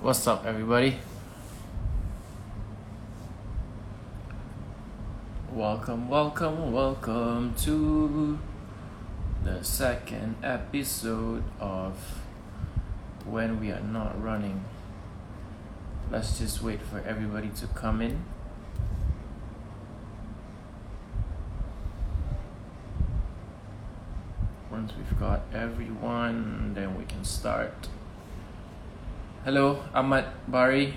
What's up, everybody? Welcome, welcome, welcome to the second episode of When We Are Not Running. Let's just wait for everybody to come in. Once we've got everyone, then we can start. Hello, Ahmad Bari.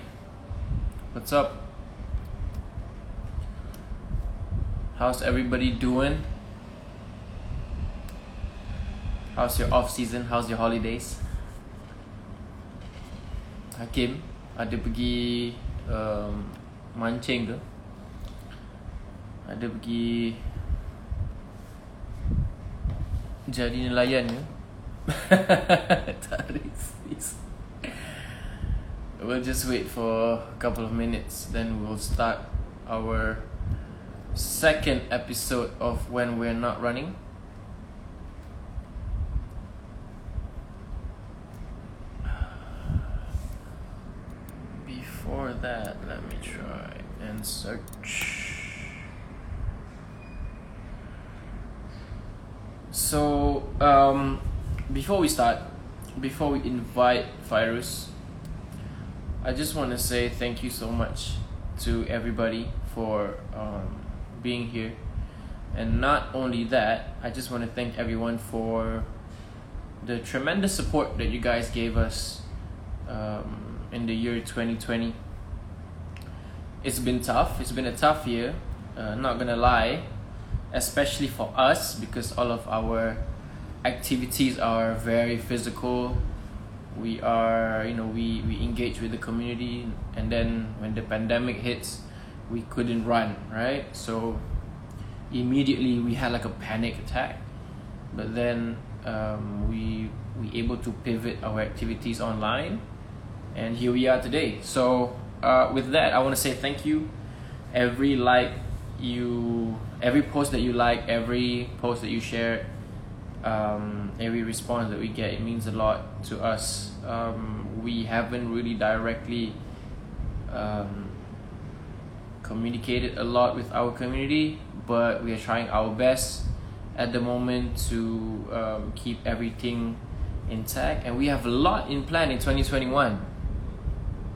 What's up? How's everybody doing? How's your off season? How's your holidays? Hakim, ada pergi um, mancing ke? Ada pergi jadi nelayan ke? tak resis. We'll just wait for a couple of minutes, then we'll start our second episode of When We're Not Running. Before that, let me try and search. So, um, before we start, before we invite Fairuz, I just want to say thank you so much to everybody for um, being here. And not only that, I just want to thank everyone for the tremendous support that you guys gave us um, in the year 2020. It's been tough, it's been a tough year, uh, not gonna lie, especially for us because all of our activities are very physical. We are, you know, we, we engage with the community, and then when the pandemic hits, we couldn't run, right? So immediately we had like a panic attack, but then um, we we able to pivot our activities online, and here we are today. So uh, with that, I want to say thank you. Every like you, every post that you like, every post that you share, um, every response that we get, it means a lot to us. Um, we haven't really directly um, communicated a lot with our community, but we are trying our best at the moment to um, keep everything intact. And we have a lot in plan in 2021.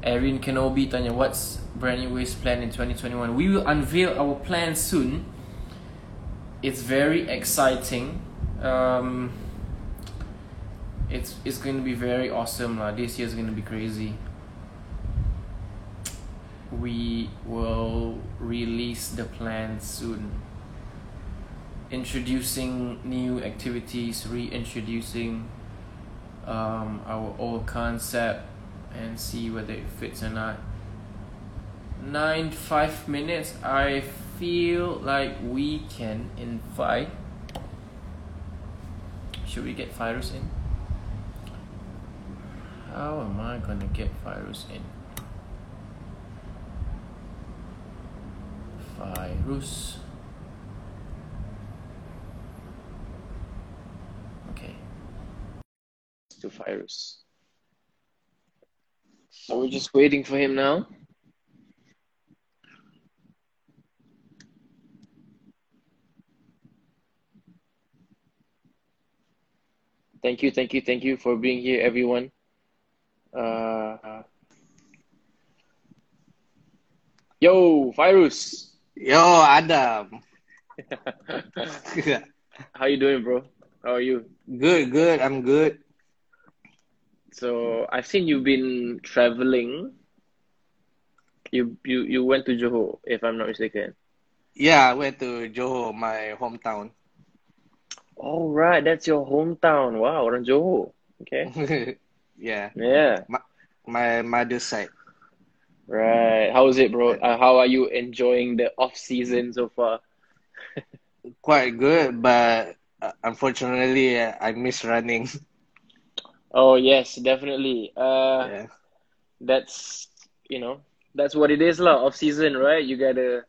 Erin Kenobi tanya, what's Brand New Waves plan in 2021? We will unveil our plan soon. It's very exciting. Um, it's it's going to be very awesome. lah. This year is going to be crazy we will release the plan soon. Introducing new activities, reintroducing um, our old concept, and see whether it fits or not. Nine five minutes. I feel like we can invite. Should we get Fairuz in? How am I gonna get Fairuz in? Fairuz okay to Fairuz so we're just waiting for him now thank you thank you thank you for being here everyone uh, yo Fairuz Yo, Adam. How you doing, bro? How are you? good, good. I'm good. So I've seen you've been traveling. You you you went to Johor, if I'm not mistaken. Yeah, I went to Johor, my hometown. All right, that's your hometown. Wow, orang Johor. Okay. yeah, Yeah. my, my mother's side. Right. How is it, bro? Uh, how are you enjoying the off season so far? Quite good, but uh, unfortunately, uh, I miss running. Oh yes, definitely. Uh, yeah. that's you know that's what it is, lah. Off season, right? You gotta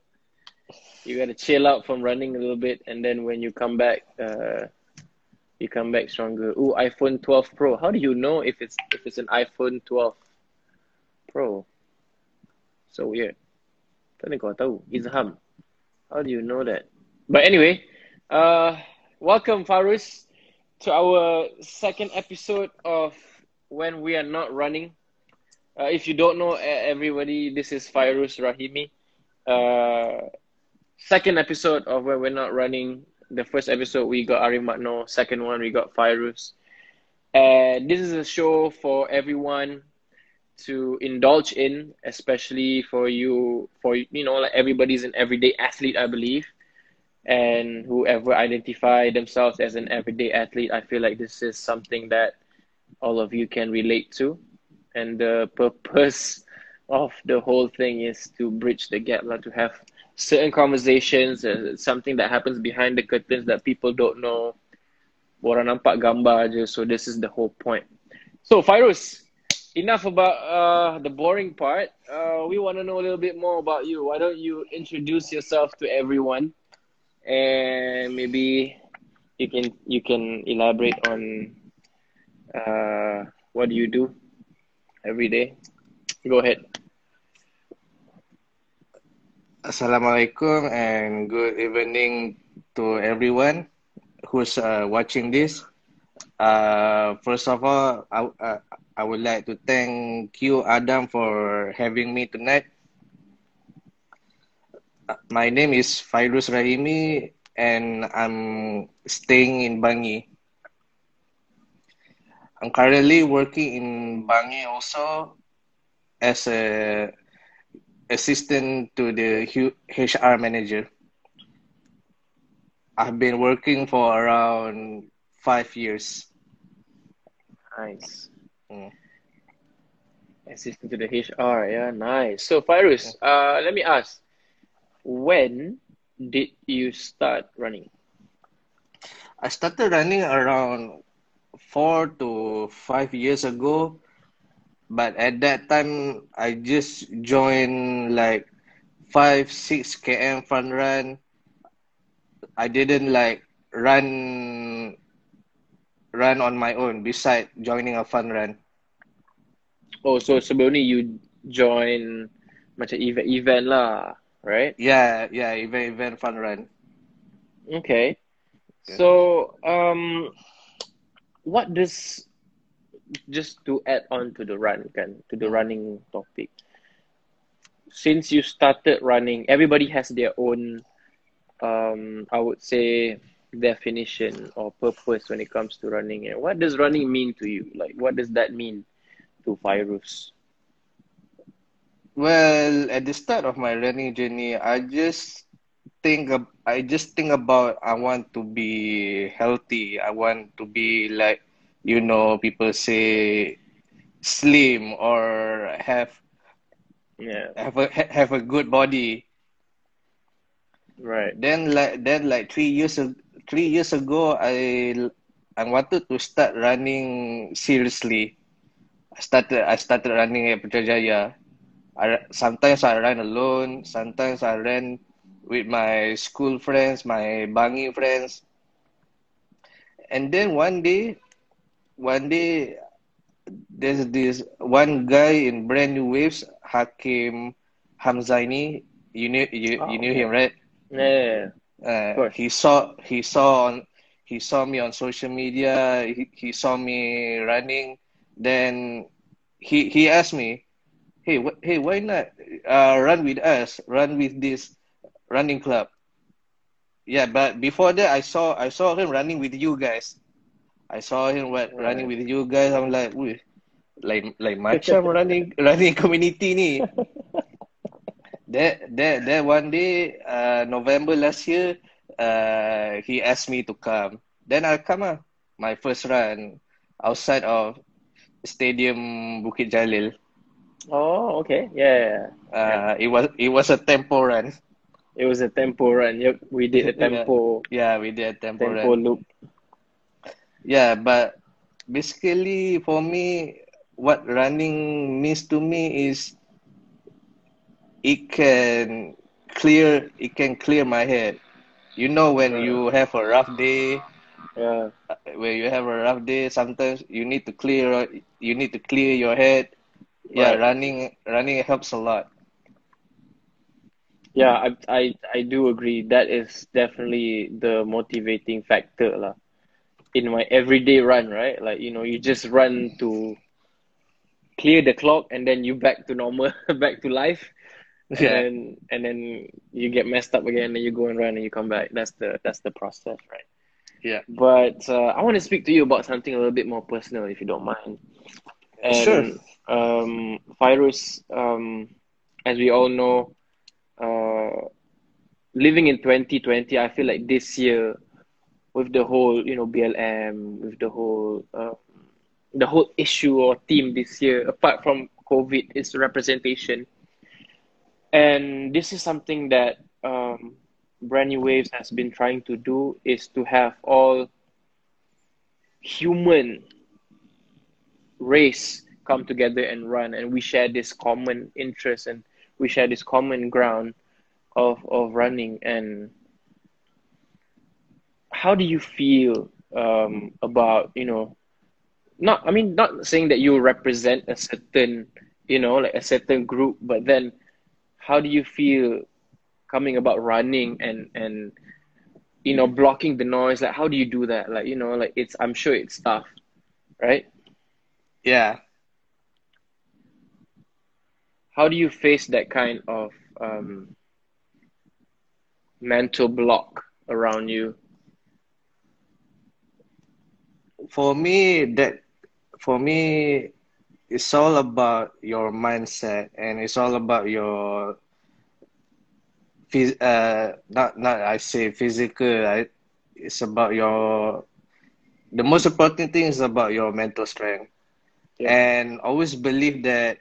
you gotta chill out from running a little bit, and then when you come back, uh, you come back stronger. Ooh, iPhone 12 Pro. How do you know if it's if it's an iPhone 12? Pro? So weird. Tahu? Izham. How do you know that? But anyway, uh, welcome Fairuz to our second episode of When We Are Not Running. Uh, if you don't know, everybody, this is Fairuz Rahimi. Uh, second episode of When We're Not Running. The first episode we got Ari Matno. Second one we got Fairuz. And this is a show for everyone to indulge in, especially for you, for you know, like everybody's an everyday athlete, I believe, and whoever identify themselves as an everyday athlete, I feel like this is something that all of you can relate to, and the purpose of the whole thing is to bridge the gap, like to have certain conversations, uh, something that happens behind the curtains that people don't know. Orang nampak gambar aja, so this is the whole point. So, Fairuz, enough about uh, the boring part. Uh, we want to know a little bit more about you. Why don't you introduce yourself to everyone, and maybe you can you can elaborate on uh, what do you do every day. Go ahead. Assalamualaikum and good evening to everyone who's uh, watching this. Uh, first of all, I, uh, I would like to thank you, Adam, for having me tonight. Uh, My name is Fairuz Rahimi and I'm staying in Bangi. I'm currently working in Bangi also as a assistant to the HR manager. I've been working for around five years. Nice. Mm. Assistant to the HR. Yeah, nice. So, Fairuz, uh, let me ask, when did you start running? I started running around four to five years ago, but at that time I just joined like five, six km fun run. I didn't like run run on my own beside joining a fun run. Oh, so sebelum ni you join macam event-event lah, right? Yeah, yeah, event event fun run. Okay. Yeah. So, um, what does just to add on to the run kan, to the running topic. Since you started running, everybody has their own, um, I would say, definition or purpose when it comes to running. And what does running mean to you? Like, what does that mean to Fairuz? Well, at the start of my running journey, I just think I just think about I want to be healthy. I want to be like you know people say slim or have Yeah, have a have a good body. right. Then like then like three years three years ago, I I wanted to start running seriously. I started I started running at Putrajaya. I sometimes I run alone, sometimes I run with my school friends, my Bangi friends. And then one day, one day, there's this one guy in Brand New Waves, Hakim Hamzaini. You knew you, Oh, you knew okay. him, right? Yeah, Uh, he saw he saw on he saw me on social media. He, he saw me running. Then he he asked me, "Hey, wh- hey, why not uh, run with us? Run with this running club." Yeah, but before that, I saw I saw him running with you guys. I saw him what running with you guys. I'm like, Wih, like like macam running running community ni. That that that one day, uh, November last year, uh, he asked me to come. Then I come ah, my first run outside of Stadium Bukit Jalil. Oh, okay. Yeah. Uh, it was it was a tempo run. It was a tempo run. Yep, we did a Yeah. tempo Yeah, we did a tempo tempo run. loop. Yeah, but basically for me, what running means to me is it can clear it can clear my head. You know when Right. you have a rough day, Yeah. Uh, when you have a rough day, sometimes you need to clear you need to clear your head. yeah, Right. running running helps a lot. Yeah, I, I I do agree. That is definitely the motivating factor lah. In my everyday run, right? Like, you know, you just run to clear the clock and then you back to normal, back to life. And Yeah. then and then you get messed up again and you go and run and you come back. That's the that's the process, right? Yeah. But uh, I want to speak to you about something a little bit more personal, if you don't mind. And, Sure. Um, Fairuz, um, as we all know, uh, living in 2020, I feel like this year, with the whole, you know, BLM, with the whole, uh, the whole issue or theme this year, apart from COVID, is representation. And this is something that um, Brand New Waves has been trying to do is to have all human race come together and run and we share this common interest and we share this common ground of of running and how do you feel um, about you know not i mean not saying that you represent a certain you know like a certain group but then how do you feel coming about running and and you know blocking the noise? Like how do you do that? Like you know like it's i'm sure it's tough right? Yeah. how do you face that kind of um, mental block around you For me, that for me, it's all about your mindset and it's all about your uh not not I say physical I, it's about your the most important thing is about your mental strength Yeah. and always believe that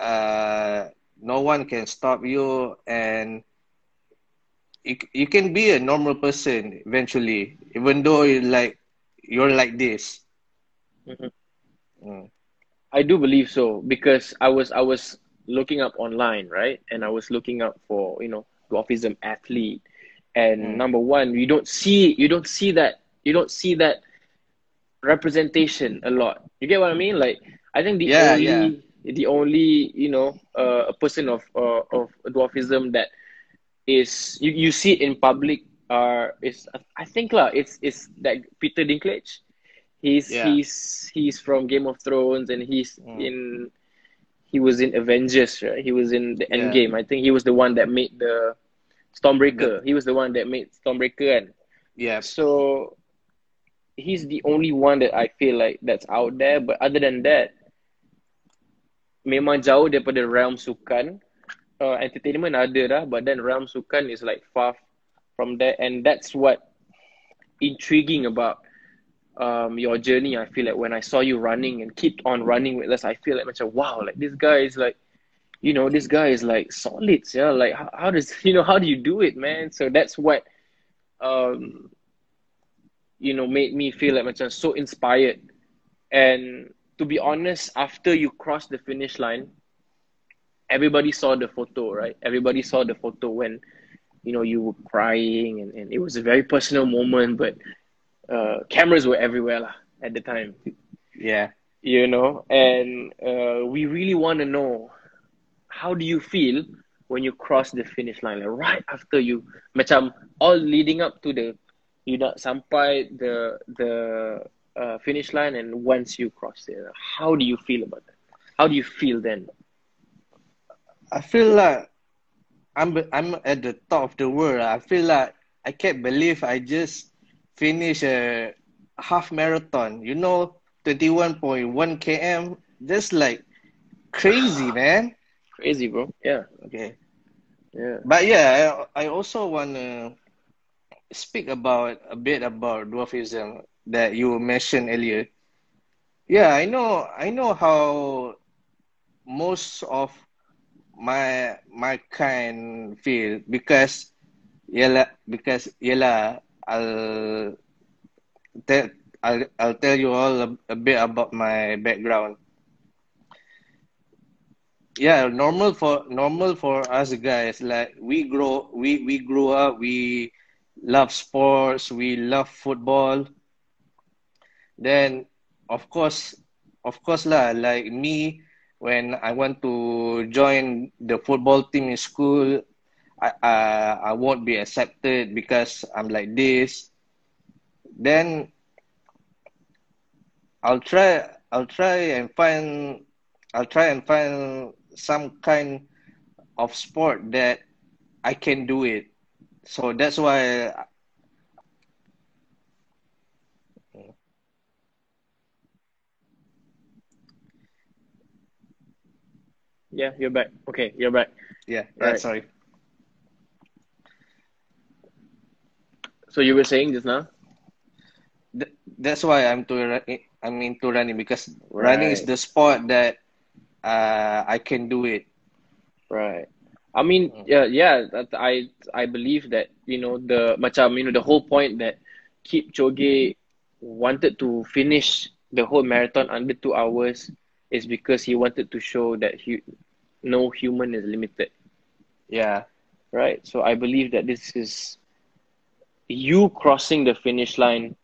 uh no one can stop you and you, you can be a normal person eventually even though you like you're like this Mhm. Mm. I do believe so because I was I was looking up online, right? And I was looking up for, you know, dwarfism athlete. And Mm. number one, you don't see you don't see that you don't see that representation a lot. You get what I mean? Like I think the Yeah, only the only, you know, uh, a person of uh, of dwarfism that is you, you see it in public are is I think lah it's it's that Peter Dinklage. He's Yeah. he's he's from Game of Thrones and he's Mm. in he was in Avengers, right? He was in the Yeah. Endgame. I think he was the one that made the Stormbreaker. He was the one that made Stormbreaker and yeah so he's the only one that I feel like that's out there. But other than that, memang jauh daripada realm sukan. Uh, entertainment ada dah, but then realm sukan is like far from there, and that's what intriguing about um your journey. I feel like when I saw you running and keep on running with us, I feel like macam wow, like this guy is like, you know, this guy is like solid, yeah. Like how, how does you know how do you do it, man? So that's what um you know made me feel like macam so inspired. And to be honest, after you cross the finish line, everybody saw the photo, right? Everybody saw the photo when you know you were crying and, and it was a very personal moment, but uh, cameras were everywhere lah, at the time. yeah You know, and uh, we really want to know how do you feel when you cross the finish line, like right after you, macam all leading up to the, you nak sampai the the uh, finish line, and once you cross it, how do you feel about that? How do you feel then? I feel like I'm I'm at the top of the world. I feel like I can't believe I just finished a half marathon. You know, 21.1 km. Just like crazy, man. Crazy, bro. Yeah, Okay. yeah. But yeah, I, I also want to speak about a bit about dwarfism that you mentioned earlier. Yeah, I know. I know how most of my my kind feel because yela because yela I'll tell I'll, I'll tell you all a, a bit about my background. Yeah, normal for normal for us guys. Like we grow, we we grew up. We love sports. We love football. Then, of course, of course lah. Like me, when I want to join the football team in school, I I won't be accepted because I'm like this. Then I'll try I'll try and find I'll try and find some kind of sport that I can do it. So that's why Yeah, you're back. Okay, you're back. yeah, yeah Right. sorry. So you were saying just now? Th- that's why I'm to I'm into running because running is the sport that uh, I can do it. Right. I mean, Mm. yeah, yeah. That I I believe that you know the macam you know the whole point that keep Kipchoge wanted to finish the whole marathon under two hours is because he wanted to show that he, no human is limited, Yeah, right? So I believe that this is you crossing the finish line,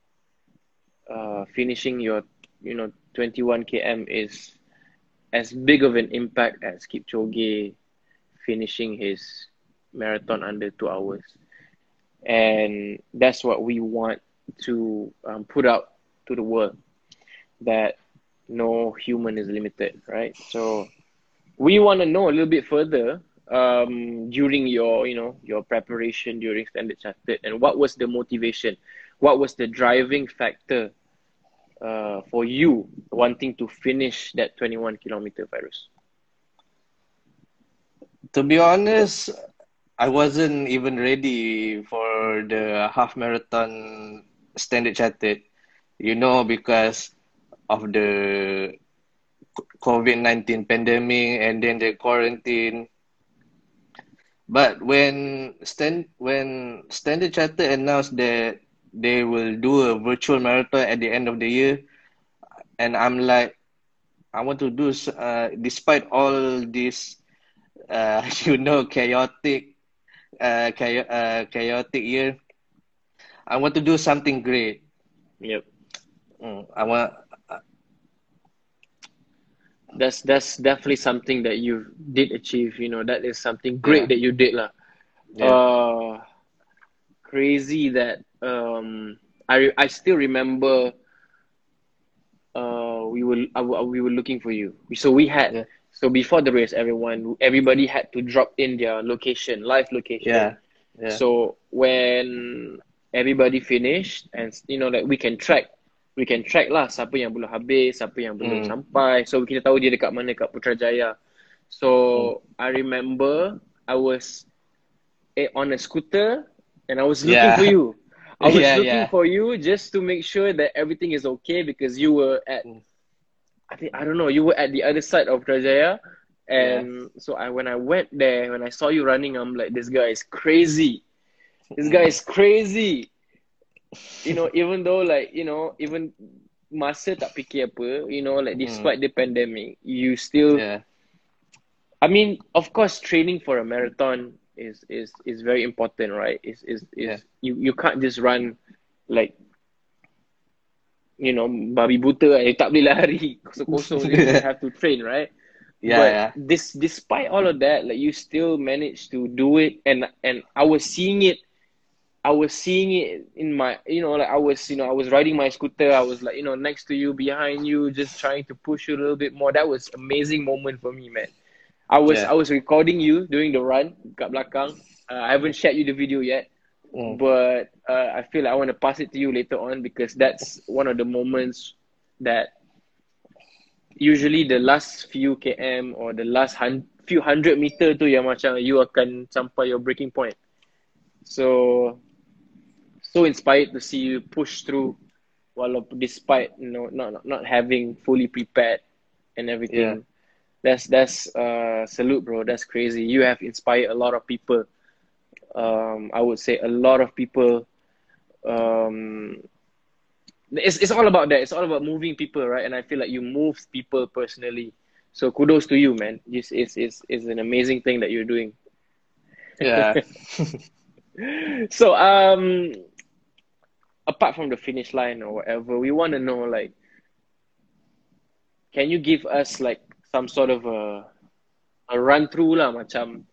uh, finishing your you know 21 km is as big of an impact as Kipchoge finishing his marathon under two hours. And that's what we want to um, put out to the world that no human is limited, right? So we want to know a little bit further um, during your, you know, your preparation during Standard Chartered and what was the motivation? What was the driving factor uh, for you wanting to finish that 21 kilometer Fairuz? to be honest, I wasn't even ready for the half marathon standard chartered. You know, because of the COVID nineteen pandemic and then the quarantine. But when stand when Standard Chartered announced that they will do a virtual marathon at the end of the year, and I'm like, I want to do uh, despite all this uh, you know, chaotic, uh, cha- uh, chaotic year. I want to do something great. Yep. Mm, I want, That's that's definitely something that you did achieve. You know, that is something great Yeah. that you did, lah. yeah, Uh, crazy that um, I I still remember. Uh, we were uh, we were looking for you. So we had Yeah. so before the race, everyone everybody had to drop in their location, live location. yeah, yeah, So when everybody finished and you know like we can track we can track lah siapa yang belum habis, siapa yang belum Hmm. sampai. So kita tahu dia dekat mana kat Putrajaya. So Hmm. I remember I was eh, on a scooter and I was looking Yeah. for you. I was Yeah, looking yeah. for you just to make sure that everything is okay because you were at Hmm. I think I don't know, you were at the other side of Putrajaya. And so I when I went there, when I saw you running, I'm like, this guy is crazy. This guy is crazy. You know, even though like, you know, even masa tak fikir apa, you know, like despite the pandemic, you still yeah, I mean, of course, training for a marathon is is is very important, right? Is is is Yeah. you you can't just run like you know babi buta eh tak boleh lari kosong-kosong you have to train, right? yeah, but yeah, this despite all of that, like you still managed to do it, and and I was seeing it. I was seeing it in my, you know, like I was, you know, I was riding my scooter. I was like, you know, next to you, behind you, just trying to push you a little bit more. That was amazing moment for me, man. I was, Yeah. I was recording you during the run, kat belakang. Uh, I haven't shared you the video yet, Mm. but uh, I feel like I want to pass it to you later on because that's one of the moments that usually the last few km or the last hun- few hundred meter tu yang macam you akan sampai your breaking point. So so inspired to see you push through walaupun despite you know not not, not having fully prepared and everything. Yeah. That's that's uh salute bro. That's crazy. You have inspired a lot of people. Um I would say a lot of people um it's it's all about that. It's all about moving people, right? And I feel like you move people personally. So kudos to you, man. It's it's it's, it's an amazing thing that you're doing. yeah. so um apart from the finish line or whatever we want to know like can you give us like some sort of a a run through lah macam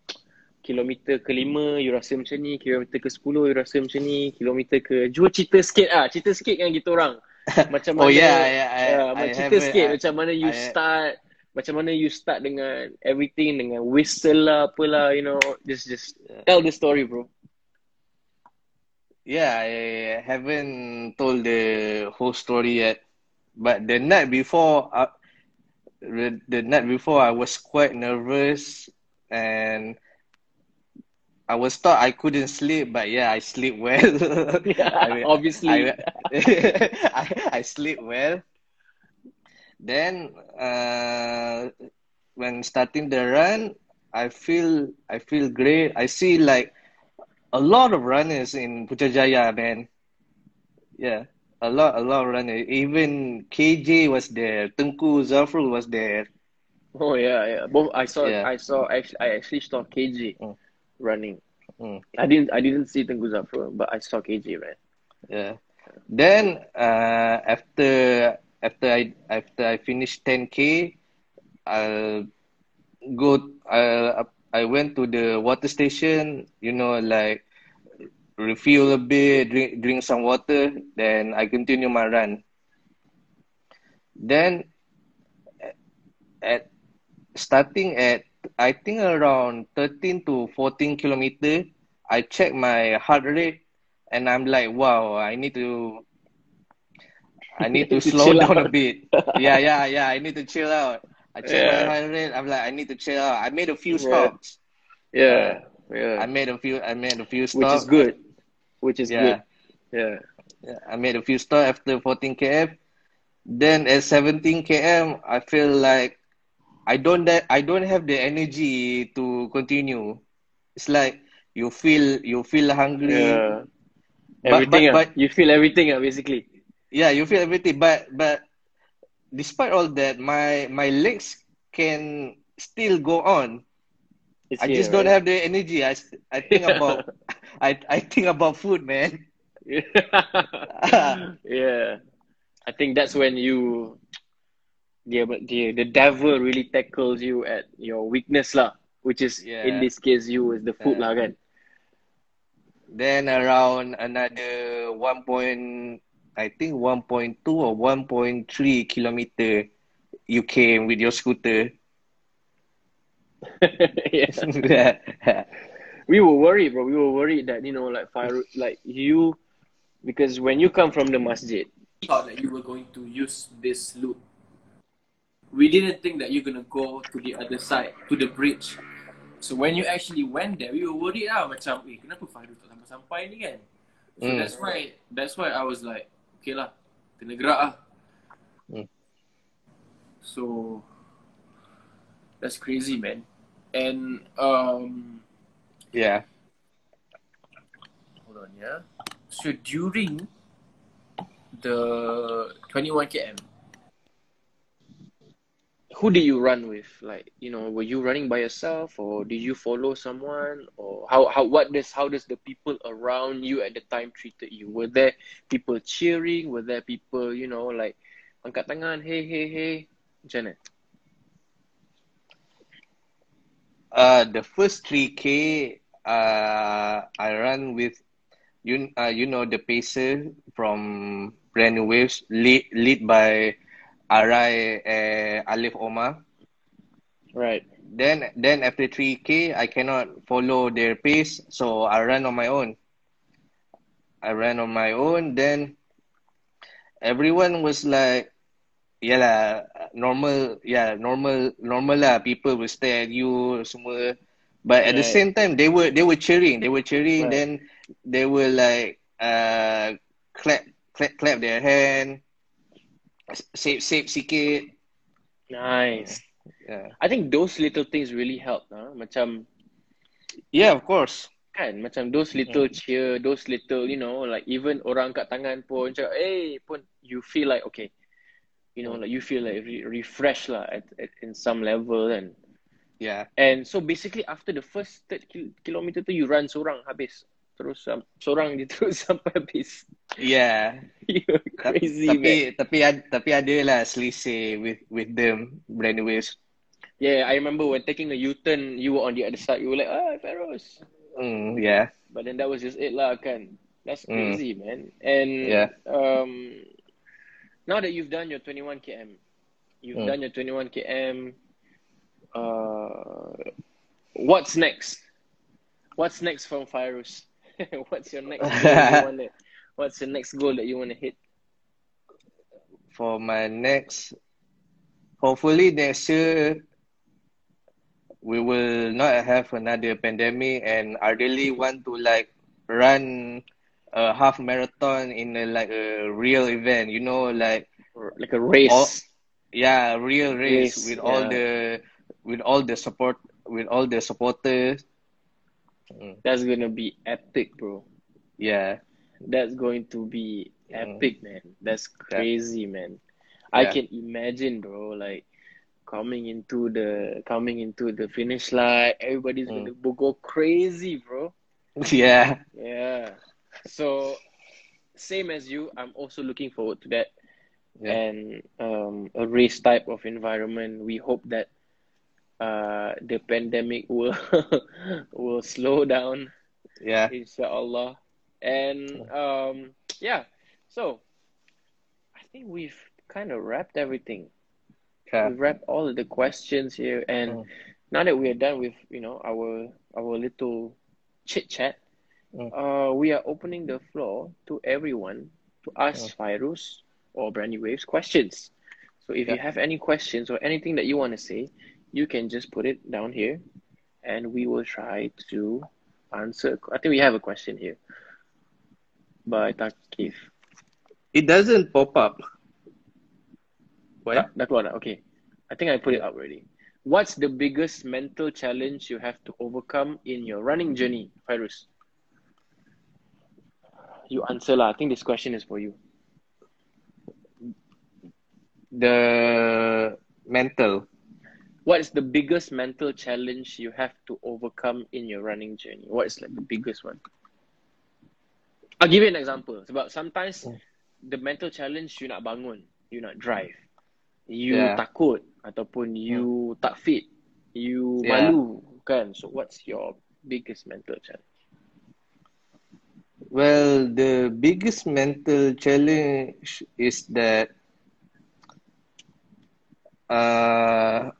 kilometer kelima you rasa macam ni, kilometer ke sepuluh you rasa macam ni, kilometer ke cuba cerita sikit ah, cerita sikit kan kita orang. Macam Oh, mana yeah, yeah, I- yeah, I macam cerita sikit I- macam mana you I- start macam mana you start dengan everything dengan whistle lah apalah you know just just tell the story bro. Yeah, I haven't told the whole story yet. But the night before, uh, the, the night before, I was quite nervous and I was thought I couldn't sleep, but yeah, I sleep well. I mean, Obviously. I, I, I sleep well. Then, uh, when starting the run, I feel I feel great. I see like a lot of runners in Putrajaya, man. Yeah, a lot, a lot of runners. Even KJ was there. Tengku Zafrul was there. Oh yeah, yeah. Both I saw Yeah. I saw actually I actually saw KJ Mm. running. Mm. I didn't I didn't see Tengku Zafrul, but I saw KJ man. Yeah. Then uh, after after I after I finished 10k, I'll go. I I went to the water station. You know, like refuel a bit, drink drink some water. Then I continue my run. Then at starting at I think around 13 to 14 kilometer, I check my heart rate and I'm like, wow, I need to I need to slow down a bit. Yeah, yeah, yeah. I need to chill out. I check Yeah. my rate. I'm like, I need to chill out. I made a few stops. Yeah, yeah. I made a few. I made a few stops, Which is good. Which is Yeah. good. Yeah. I made a few stops after 14 km. Then at 17 km, I feel like I don't that I don't have the energy to continue. It's like you feel you feel hungry. Yeah. Everything but- ah. but- you feel everything ah, basically. Yeah, you feel everything, but but despite all that, my my legs can still go on. It's I here, just don't right? have the energy. I I think about I I think about food, man. yeah. I think that's when you the, the the devil really tackles you at your weakness lah, which is in this case you is the food Yeah. lah kan. Then around another one point, I think one point two or one point three kilometer, you came with your scooter. yeah. we were worried, bro. We were worried that you know, like fire, like you, because when you come from the masjid, thought that you were going to use this loop. We didn't think that you're gonna go to the other side, to the bridge. So when you actually went there, we were worried lah macam, eh kenapa Fahrul tak sampai-sampai ni kan? So Hmm. that's why that's why I was like, okay lah, kena gerak lah. Hmm. So that's crazy man. And um Yeah. hold on yeah. So during the 21 km, who did you run with? Like, you know, were you running by yourself or did you follow someone? Or how, how what does how does the people around you at the time treated you? Were there people cheering? Were there people, you know, like angkat tangan, hey, hey, hey? Macam? Uh, the first 3K, uh, I run with, you, uh, you know, the pacer from Brand New Waves, lead, lead by Arai uh, Alif Omar. Right. Then, then after 3K, I cannot follow their pace, so I ran on my own. I ran on my own. Then everyone was like, yeah lah, normal, yeah, normal, normal lah. People will stare at you, semua. But at the same time, they were they were cheering. They were cheering. Right. Then they were like, uh, clap, clap, clap their hand, save, save sikit. Nice. Yeah, I think those little things really help. Huh? Macam yeah, of course. kan macam those little cheer those little you know like even orang kat tangan pun cakap eh pun you feel like okay you know like you feel like re- refreshed lah at, at in some level kan Yeah. and so basically after the first third kil- kilometer tu you run seorang habis terus seorang dia terus sampai habis Yeah. you're crazy man tapi tapi tapi ada lah selisih with with them brand waves. Yeah, I remember when taking a U-turn, you were on the other side. You were like, ah, Feroz. Mm, yeah. But then that was just it lah, kan. That's Mm. crazy, man. And Yeah. um, now that you've done your 21 km, you've Mm. done your 21 km. Uh, what's next? What's next from Fairuz? what's your next goal? you wanna, what's the next goal that you want to hit? For my next, hopefully next year, we will not have another pandemic, and I really want to like run a half marathon in a like a real event. You know, like Like a race. All- yeah, real race Race, with all the with all the support with all the supporters. Mm, That's gonna be epic, bro. Yeah, That's going to be Mm. epic, man. That's crazy, man. I can imagine, bro. Like coming into the coming into the finish line, everybody's Mm. gonna go- go crazy, bro. yeah, Yeah. So same as you, I'm also looking forward to that. yeah, And um, a race type of environment. We hope that uh, the pandemic will will slow down yeah. inshallah and um yeah so i think we've kind of wrapped everything yeah. we've wrapped all of the questions here and Mm. now that we are done with you know our our little chit chat Mm. uh we are opening the floor to everyone to ask Mm. Fairuz or Brand New Waves questions so if you have any questions or anything that you want to say you can just put it down here and we will try to answer. I think we have a question here by Takif. It doesn't pop up. What? That one. Okay. I think I put it up already. What's the biggest mental challenge you have to overcome in your running journey, Fairuz? You answer lah. I think this question is for you. The mental. What is the biggest mental challenge you have to overcome in your running journey? What is like the biggest one? I'll give you an example. Sebab sometimes Hmm. the mental challenge you nak bangun, you nak drive, you Yeah. takut ataupun you tak fit, you Yeah. malu kan. So what's your biggest mental challenge? Well, the biggest mental challenge is that uh,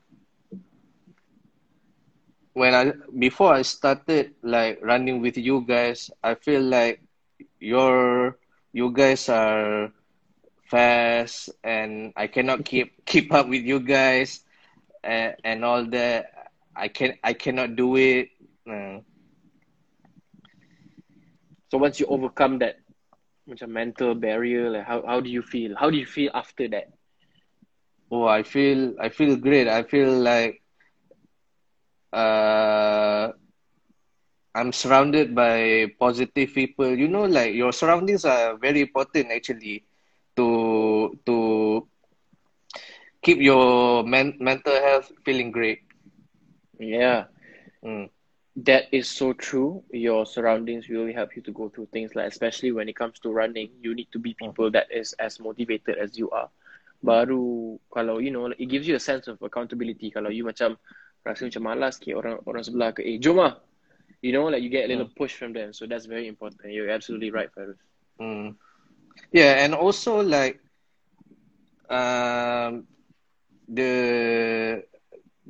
when I before I started like running with you guys, I feel like your you guys are fast and I cannot keep keep up with you guys and, and all that. I can I cannot do it. Uh, So once you overcome that which macam mental barrier, like how, how do you feel? How do you feel after that? Oh, I feel I feel great. I feel like uh I'm surrounded by positive people. You know, like your surroundings are very important actually to to keep your men- mental health feeling great. Yeah. Mm. That is so true. Your surroundings really help you to go through things like, especially when it comes to running, you need to be people that is as motivated as you are. Baru kalau you know, it gives you a sense of accountability. Kalau you macam rasa macam malas ke orang orang sebelah ke, eh jom lah. You know, like you get a little push from them. So that's very important. You're absolutely right, Fairuz. Mm. Yeah, and also like um the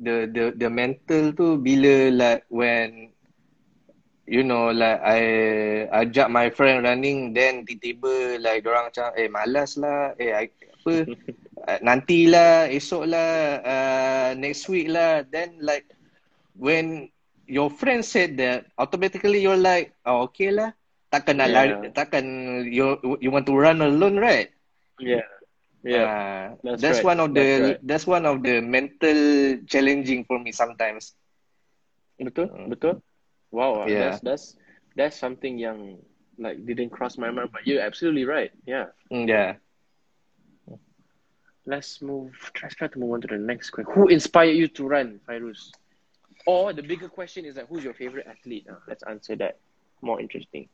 the the the mental tu bila like when you know like I ajak my friend running then tiba-tiba like orang macam eh malas lah eh I, apa nantilah esok lah uh, next week lah then like when your friend said that automatically you're like oh okay lah takkan nak Yeah. lari takkan you you want to run alone right Yeah. Yeah. Ah, That's that's, right. one of the That's right. that's one of the mental challenging for me sometimes Betul? Mm. Betul? Wow, Yeah. that's that's that's something yang like didn't cross my mind, but you're absolutely right. Yeah. Mm, yeah Let's move. Let's try to move on to the next question. Who inspired you to run, Fairuz? Or the bigger question is that who's your favorite athlete? Uh, let's answer that. More interesting.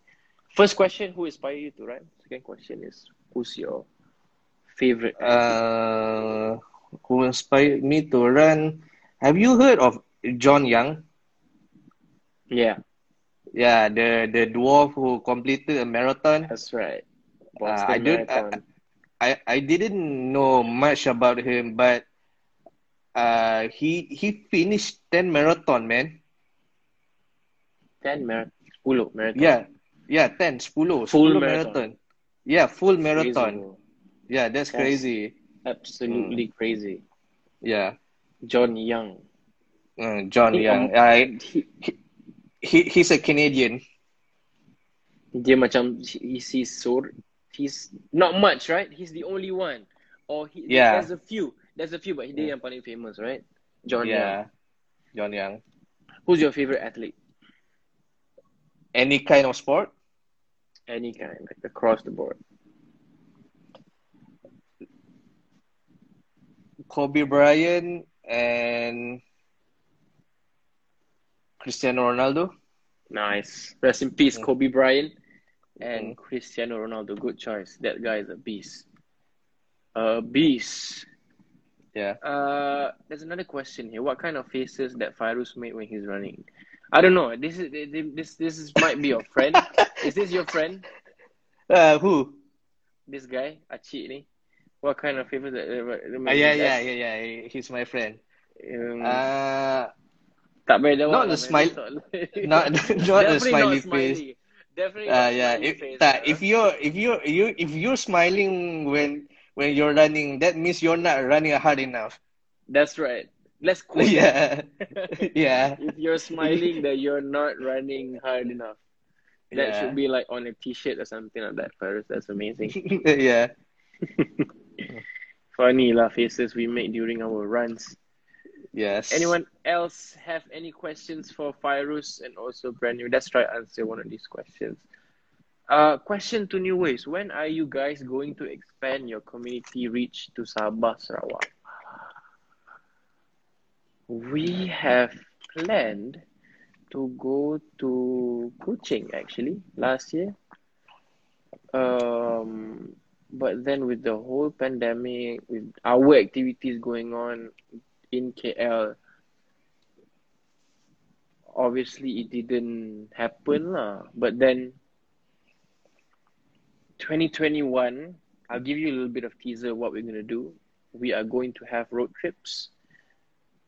First question: Who inspired you to run? Second question is who's your favorite athlete? uh, who inspired me to run Have you heard of John Young? Yeah, Yeah, the the dwarf who completed a marathon. that's right. Uh, I don't. I. I I didn't know much about him, but uh, he he finished ten marathon, man. 10 marathon. 10 marathon. Yeah, yeah, ten, 10, Full 10 marathon. marathon. Yeah, full Crazy, marathon. bro. Yeah, that's That's- crazy. Absolutely crazy. Yeah, John Young. uh, John He- Young. um, I he, he he's a Canadian. dia macam he's, he's so he's not much right? He's the only one. Or he Yeah. there's a few. There's a few but dia yang paling famous right? John Young. Yeah, John Young. who's your favorite athlete? Any kind of sport? any kind like across the board. Kobe Bryant and Cristiano Ronaldo. nice. Rest in peace Mm. Kobe Bryant and Mm. Cristiano Ronaldo. Good choice. That guy is a beast. A beast. Yeah. uh there's another question here. What kind of faces that Fairuz made when he's running? I don't know. This is this this is might be your friend. Is this your friend? Uh, who? this guy, Acik ni, what kind of favors that uh, yeah, yeah, yeah, yeah. He's my friend. Um, Uh, tak payah jawab not the smile- not not a Definitely smiley not face. Definitely Uh, yeah. If, face. ah. if you're if you you if you're smiling when when you're running, that means you're not running hard enough. That's right. Let's quote Yeah, yeah, if you're smiling, that you're not running hard enough. That Yeah. should be like on a t-shirt or something like that, Paris. That's amazing. yeah. Funny lah faces we make during our runs. Yes. Anyone else have any questions for Fairuz and also brand new? Let's try answer one of these questions. Uh, question to New Waves. When are you guys going to expand your community reach to Sabah, Sarawak? We have planned to go to Kuching actually last year. Um, but then with the whole pandemic, with our activities going on in KL, obviously it didn't happen lah. But then 2021, I'll give you a little bit of teaser what we're gonna do. We are going to have road trips.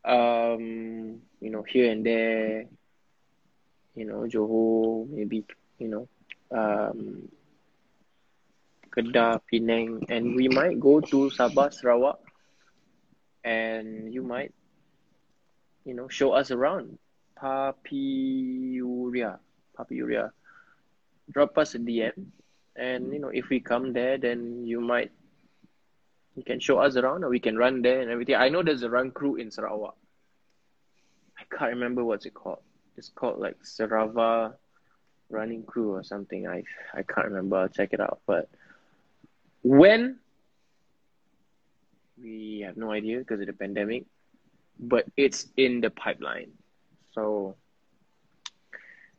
Um, you know, here and there, you know, Johor, maybe, you know, um, Kedah, Penang, and we might go to Sabah, Sarawak, and you might, you know, show us around. Papiuria, Papiuria. Drop us a DM, and you know, if we come there, then you might, you can show us around, or we can run there and everything. I know there's a run crew in Sarawak. I can't remember what's it called. It's called like Sarava Running Crew or something. I I can't remember. I'll check it out, but. When? We have no idea because of the pandemic, but it's in the pipeline. So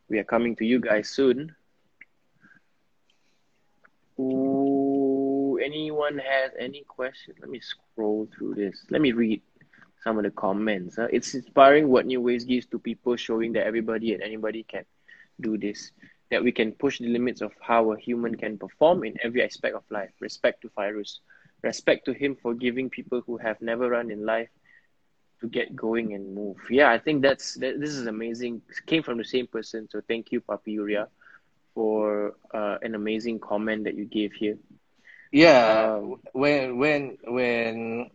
we are coming to you guys soon. Ooh, anyone has any questions? Let me scroll through this. Let me read some of the comments. huh? It's inspiring what New Waves gives to people, showing that everybody and anybody can do this that we can push the limits of how a human can perform in every aspect of life. Respect to Fairuz. Respect to him for giving people who have never run in life to get going and move. Yeah, I think that's that, this is amazing. It came from the same person, so thank you, Papi Uria, for uh, an amazing comment that you gave here. Yeah, Um, when when when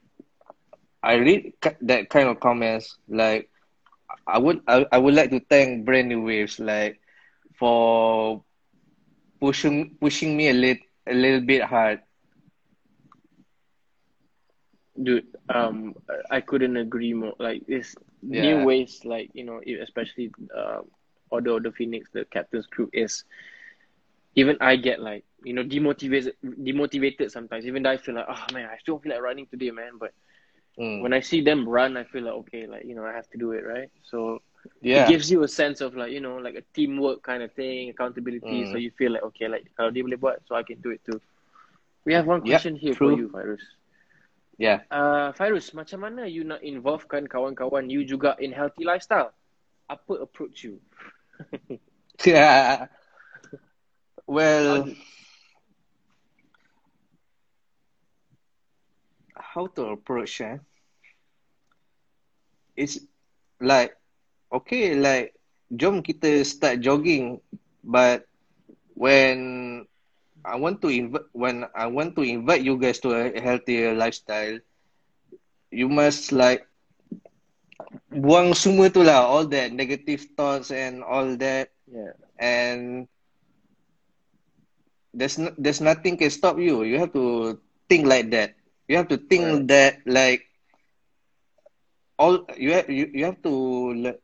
I read that kind of comments, like I would I, I would like to thank Brand New Waves like for pushing pushing me a little a little bit hard. Dude, um, I couldn't agree more. Like this Yeah. new waves, like you know, especially uh, Order of the Phoenix, the captain's crew is. Even I get like you know demotivated, demotivated sometimes. Even though I feel like, oh man, I still feel like running today, man. But Mm. when I see them run, I feel like okay, like you know, I have to do it, right? So Yeah, it gives you a sense of like you know, like a teamwork kind of thing, accountability. Mm. So you feel like okay, like kalau dia boleh buat, so I can do it too. We have one question here for you, Fairuz. Yeah. Uh, Fairuz, macam mana you nak involvekan kawan-kawan you juga in healthy lifestyle? Apa approach you? Yeah. well, how to approach eh? It's like okay, like jom kita start jogging, but when I want to invite when I want to invite you guys to a healthier lifestyle, you must like buang semua tu lah, all that negative thoughts and all that Yeah. and there's no, there's nothing can stop you. You have to think like that. You have to think Right. that like all you have you, you have to like,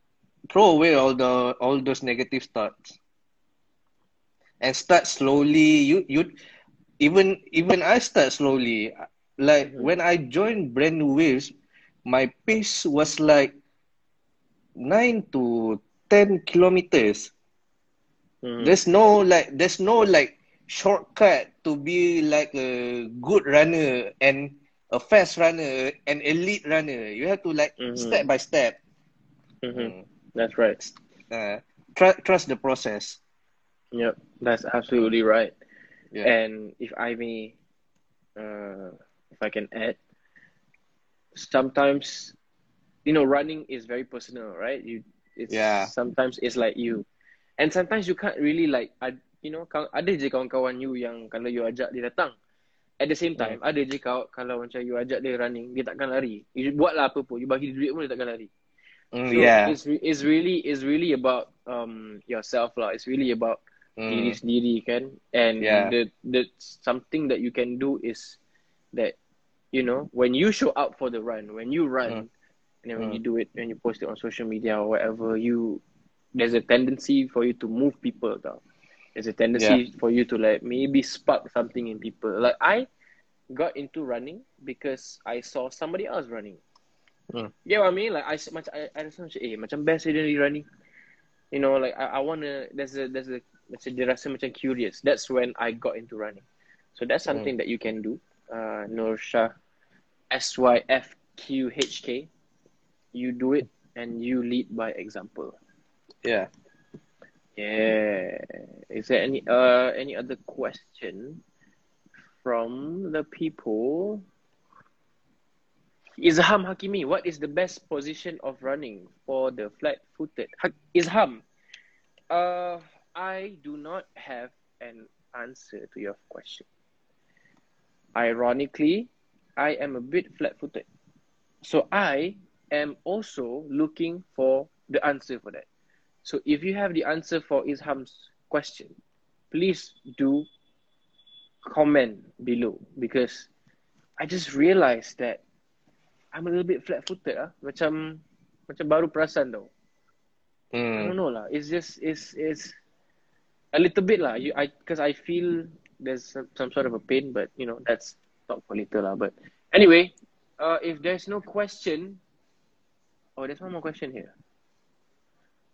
throw away all the all those negative thoughts and start slowly. You you even even I start slowly. Like Mhm. when I joined Brand New Waves, my pace was like nine to ten kilometers. Mhm. There's no like there's no like shortcut to be like a good runner and a fast runner, an elite runner. You have to like Mhm. step by step. Mhm. That's right. Uh, tr- trust the process. Yep, that's absolutely right. Yeah. And if I may, uh, if I can add, sometimes, you know, running is very personal, right? You, it's Yeah. sometimes it's like you, and sometimes you can't really like, ad- you know, ada je kawan-kawan you yang kalau you ajak dia datang. At the same time, ada je kau kalau macam you ajak dia running, dia takkan lari. You buatlah apa pun, you bagi dia duit pun dia takkan lari. Mm, So yeah. it's it's really it's really about um yourself lah. It's really about diri Mm, sendiri kan and Yeah. the the something that you can do is that you know when you show up for the run when you run and then when Mm. you do it when you post it on social media or whatever you there's a tendency for you to move people tau. there's a tendency for you to like maybe spark something in people like I got into running because I saw somebody else running Mm. you know what I mean like I macam I, I rasa macam eh macam best dia ni running you know like I, I wanna there's a there's a macam dia rasa macam curious. That's when I got into running. So that's something that you can do. Uh Nurshah, S Y F Q H K. You do it and you lead by example. Yeah. yeah. Is there any uh any other question from the people? Izham Hakimi, what is the best position of running for the flat-footed? Ha- Izham, uh, I do not have an answer to your question. Ironically, I am a bit flat-footed, so I am also looking for the answer for that. So if you have the answer for Izham's question, please do comment below because I just realized that I'm a little bit flat-footed ah. Macam macam baru perasan tau. I don't Mm, know lah. It's just it's it's a little bit lah. You I because I feel there's some, some sort of a pain, but you know that's talk for later lah. But anyway, uh, if there's no question, oh, there's one more question here.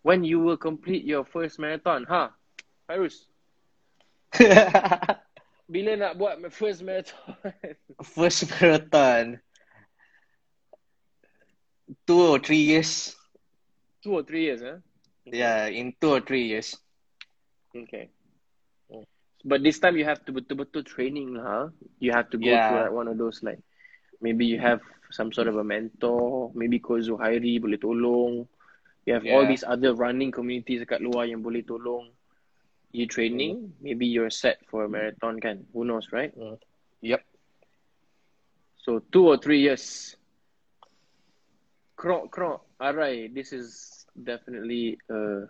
When you will complete your first marathon, huh? Harus, bila nak buat my first marathon? First marathon. Two or three years. Two or three years, huh? Yeah, in two or three years. Okay. But this time you have to betul-betul training lah. huh? You have to go Yeah. to like one of those like maybe you have some sort of a mentor, maybe Coach Zuhairi boleh tolong. You have all these other running communities dekat luar yang boleh tolong. You training, maybe you're set for a marathon kan. Who knows, right? Yep. So two or three years. Krok krok. Alright, this is definitely uh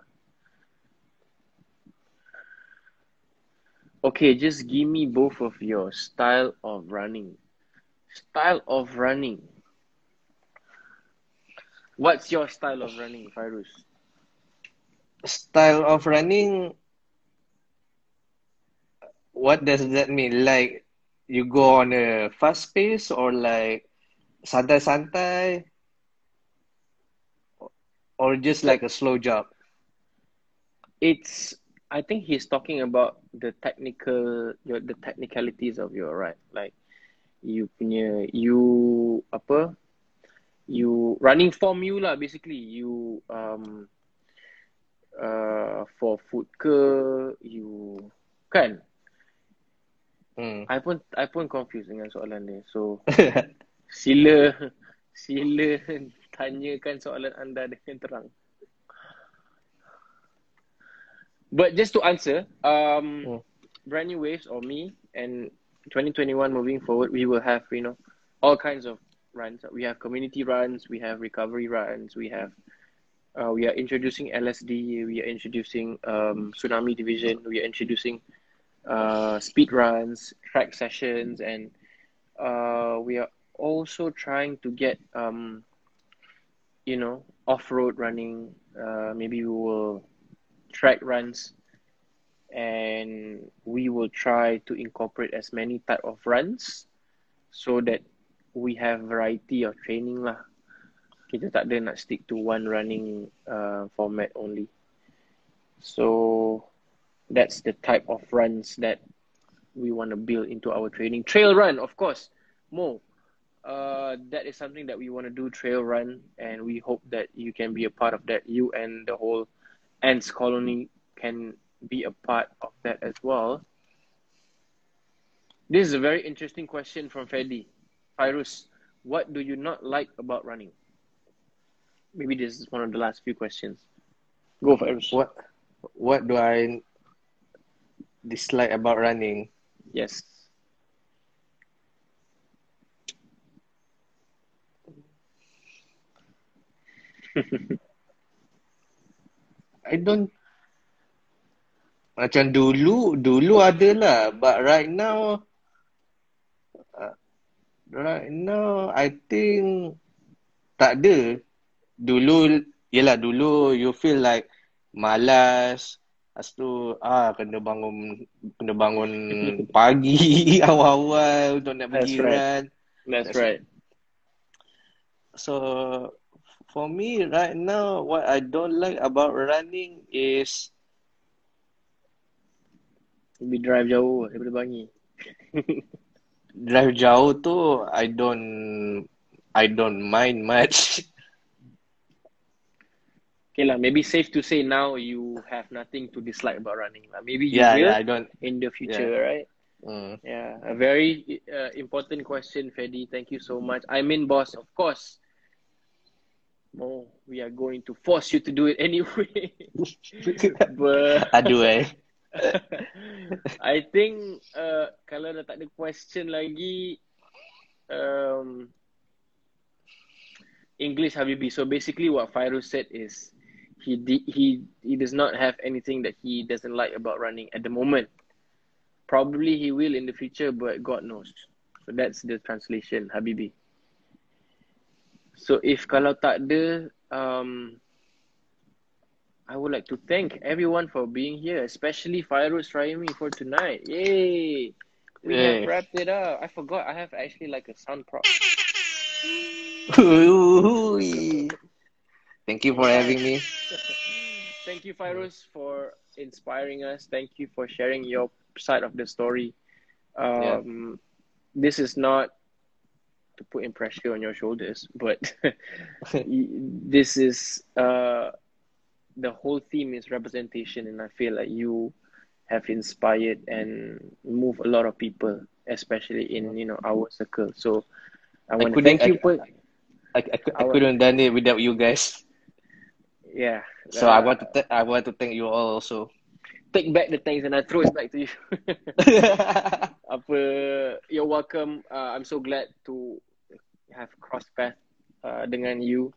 Okay, just give me both of your style of running. Style of running. What's your style of running, Fairuz? Style of running. What does that mean? Like you go on a fast pace or like santai-santai? Or just like a slow jog? It's I think he's talking about the technical your the technicalities of your ride. Like you punya you apa you running form you lah basically you um uh for food ke you kan Hmm. I pun I pun confused dengan soalan ni so sila sila tanyakan soalan anda dengan terang but just to answer um Hmm. brand new waves or me and 2021 moving forward we will have you know all kinds of runs we have community runs we have recovery runs we have uh, we are introducing lsd we are introducing um, tsunami division we are introducing uh, speed runs track sessions and uh, we are also trying to get um, you know off-road running uh, maybe we will track runs and we will try to incorporate as many type of runs so that we have variety of training lah. Kita tak ada nak stick to one running uh, format only. So that's the type of runs that we want to build into our training. Trail run, of course, Mo. Uh, that is something that we want to do trail run, and we hope that you can be a part of that. You and the whole ants colony can be a part of that as well. This is a very interesting question from Fedi. Fairuz, what do you not like about running? Maybe this is one of the last few questions. Go, Fairuz. What What do I dislike about running? Yes. I don't macam dulu dulu ada lah but right now uh, right now I think tak ada dulu yelah dulu you feel like malas Lepas tu ah kena bangun kena bangun pagi awal-awal untuk nak pergi That's right. run. That's That's right. So for me right now what I don't like about running is Lebih drive jauh daripada Bangi. drive jauh tu I don't I don't mind much. Okay lah, maybe safe to say now you have nothing to dislike about running lah. Maybe you yeah, will yeah, I don't. in the future, right? Mm. Yeah, a very uh, important question, Fedi. Thank you so much. I mean, boss, of course. No, we are going to force you to do it anyway. but Aduh eh. I think uh, kalau dah tak ada question lagi, um, English Habibi. So basically, what Fairuz said is he di- he he does not have anything that he doesn't like about running at the moment. Probably he will in the future, but God knows. So that's the translation, Habibi. So if kalau tak ada, um, I would like to thank everyone for being here, especially Fairuz Raimi for tonight. Yay! We have wrapped it up. I forgot I have actually like a sound prop. Thank you for having me. Thank you, Fairuz, for inspiring us. Thank you for sharing your side of the story. Um, This is not to put in pressure on your shoulders, but this is uh, the whole theme is representation, and I feel like you have inspired and moved a lot of people, especially in you know our circle. So I want to thank you I- for I, I, cou- I couldn't done it without you guys. yeah. So uh, I want to th- I want to thank you all also. take back the things and I throw it back to you. apa you're welcome uh, I'm so glad to have crossed path uh, dengan you.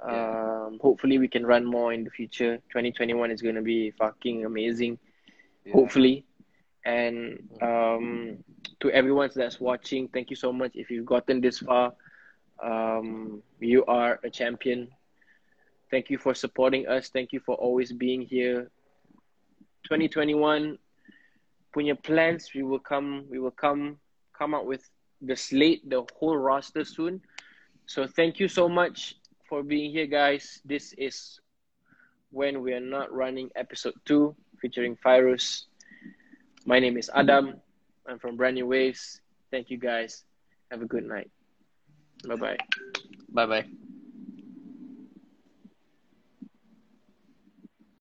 Um, hopefully we can run more in the future. 2021 is going to be fucking amazing. Hopefully. And um, to everyone that's watching thank you so much. If you've gotten this far um, you are a champion. Thank you for supporting us. Thank you for always being here. 2021 punya plans we will come we will come come out with the slate the whole roster soon so thank you so much for being here guys this is when we are not running episode 2 featuring Fairuz my name is Adam I'm from Brand New Waves thank you guys Have a good night. Bye bye. Bye bye.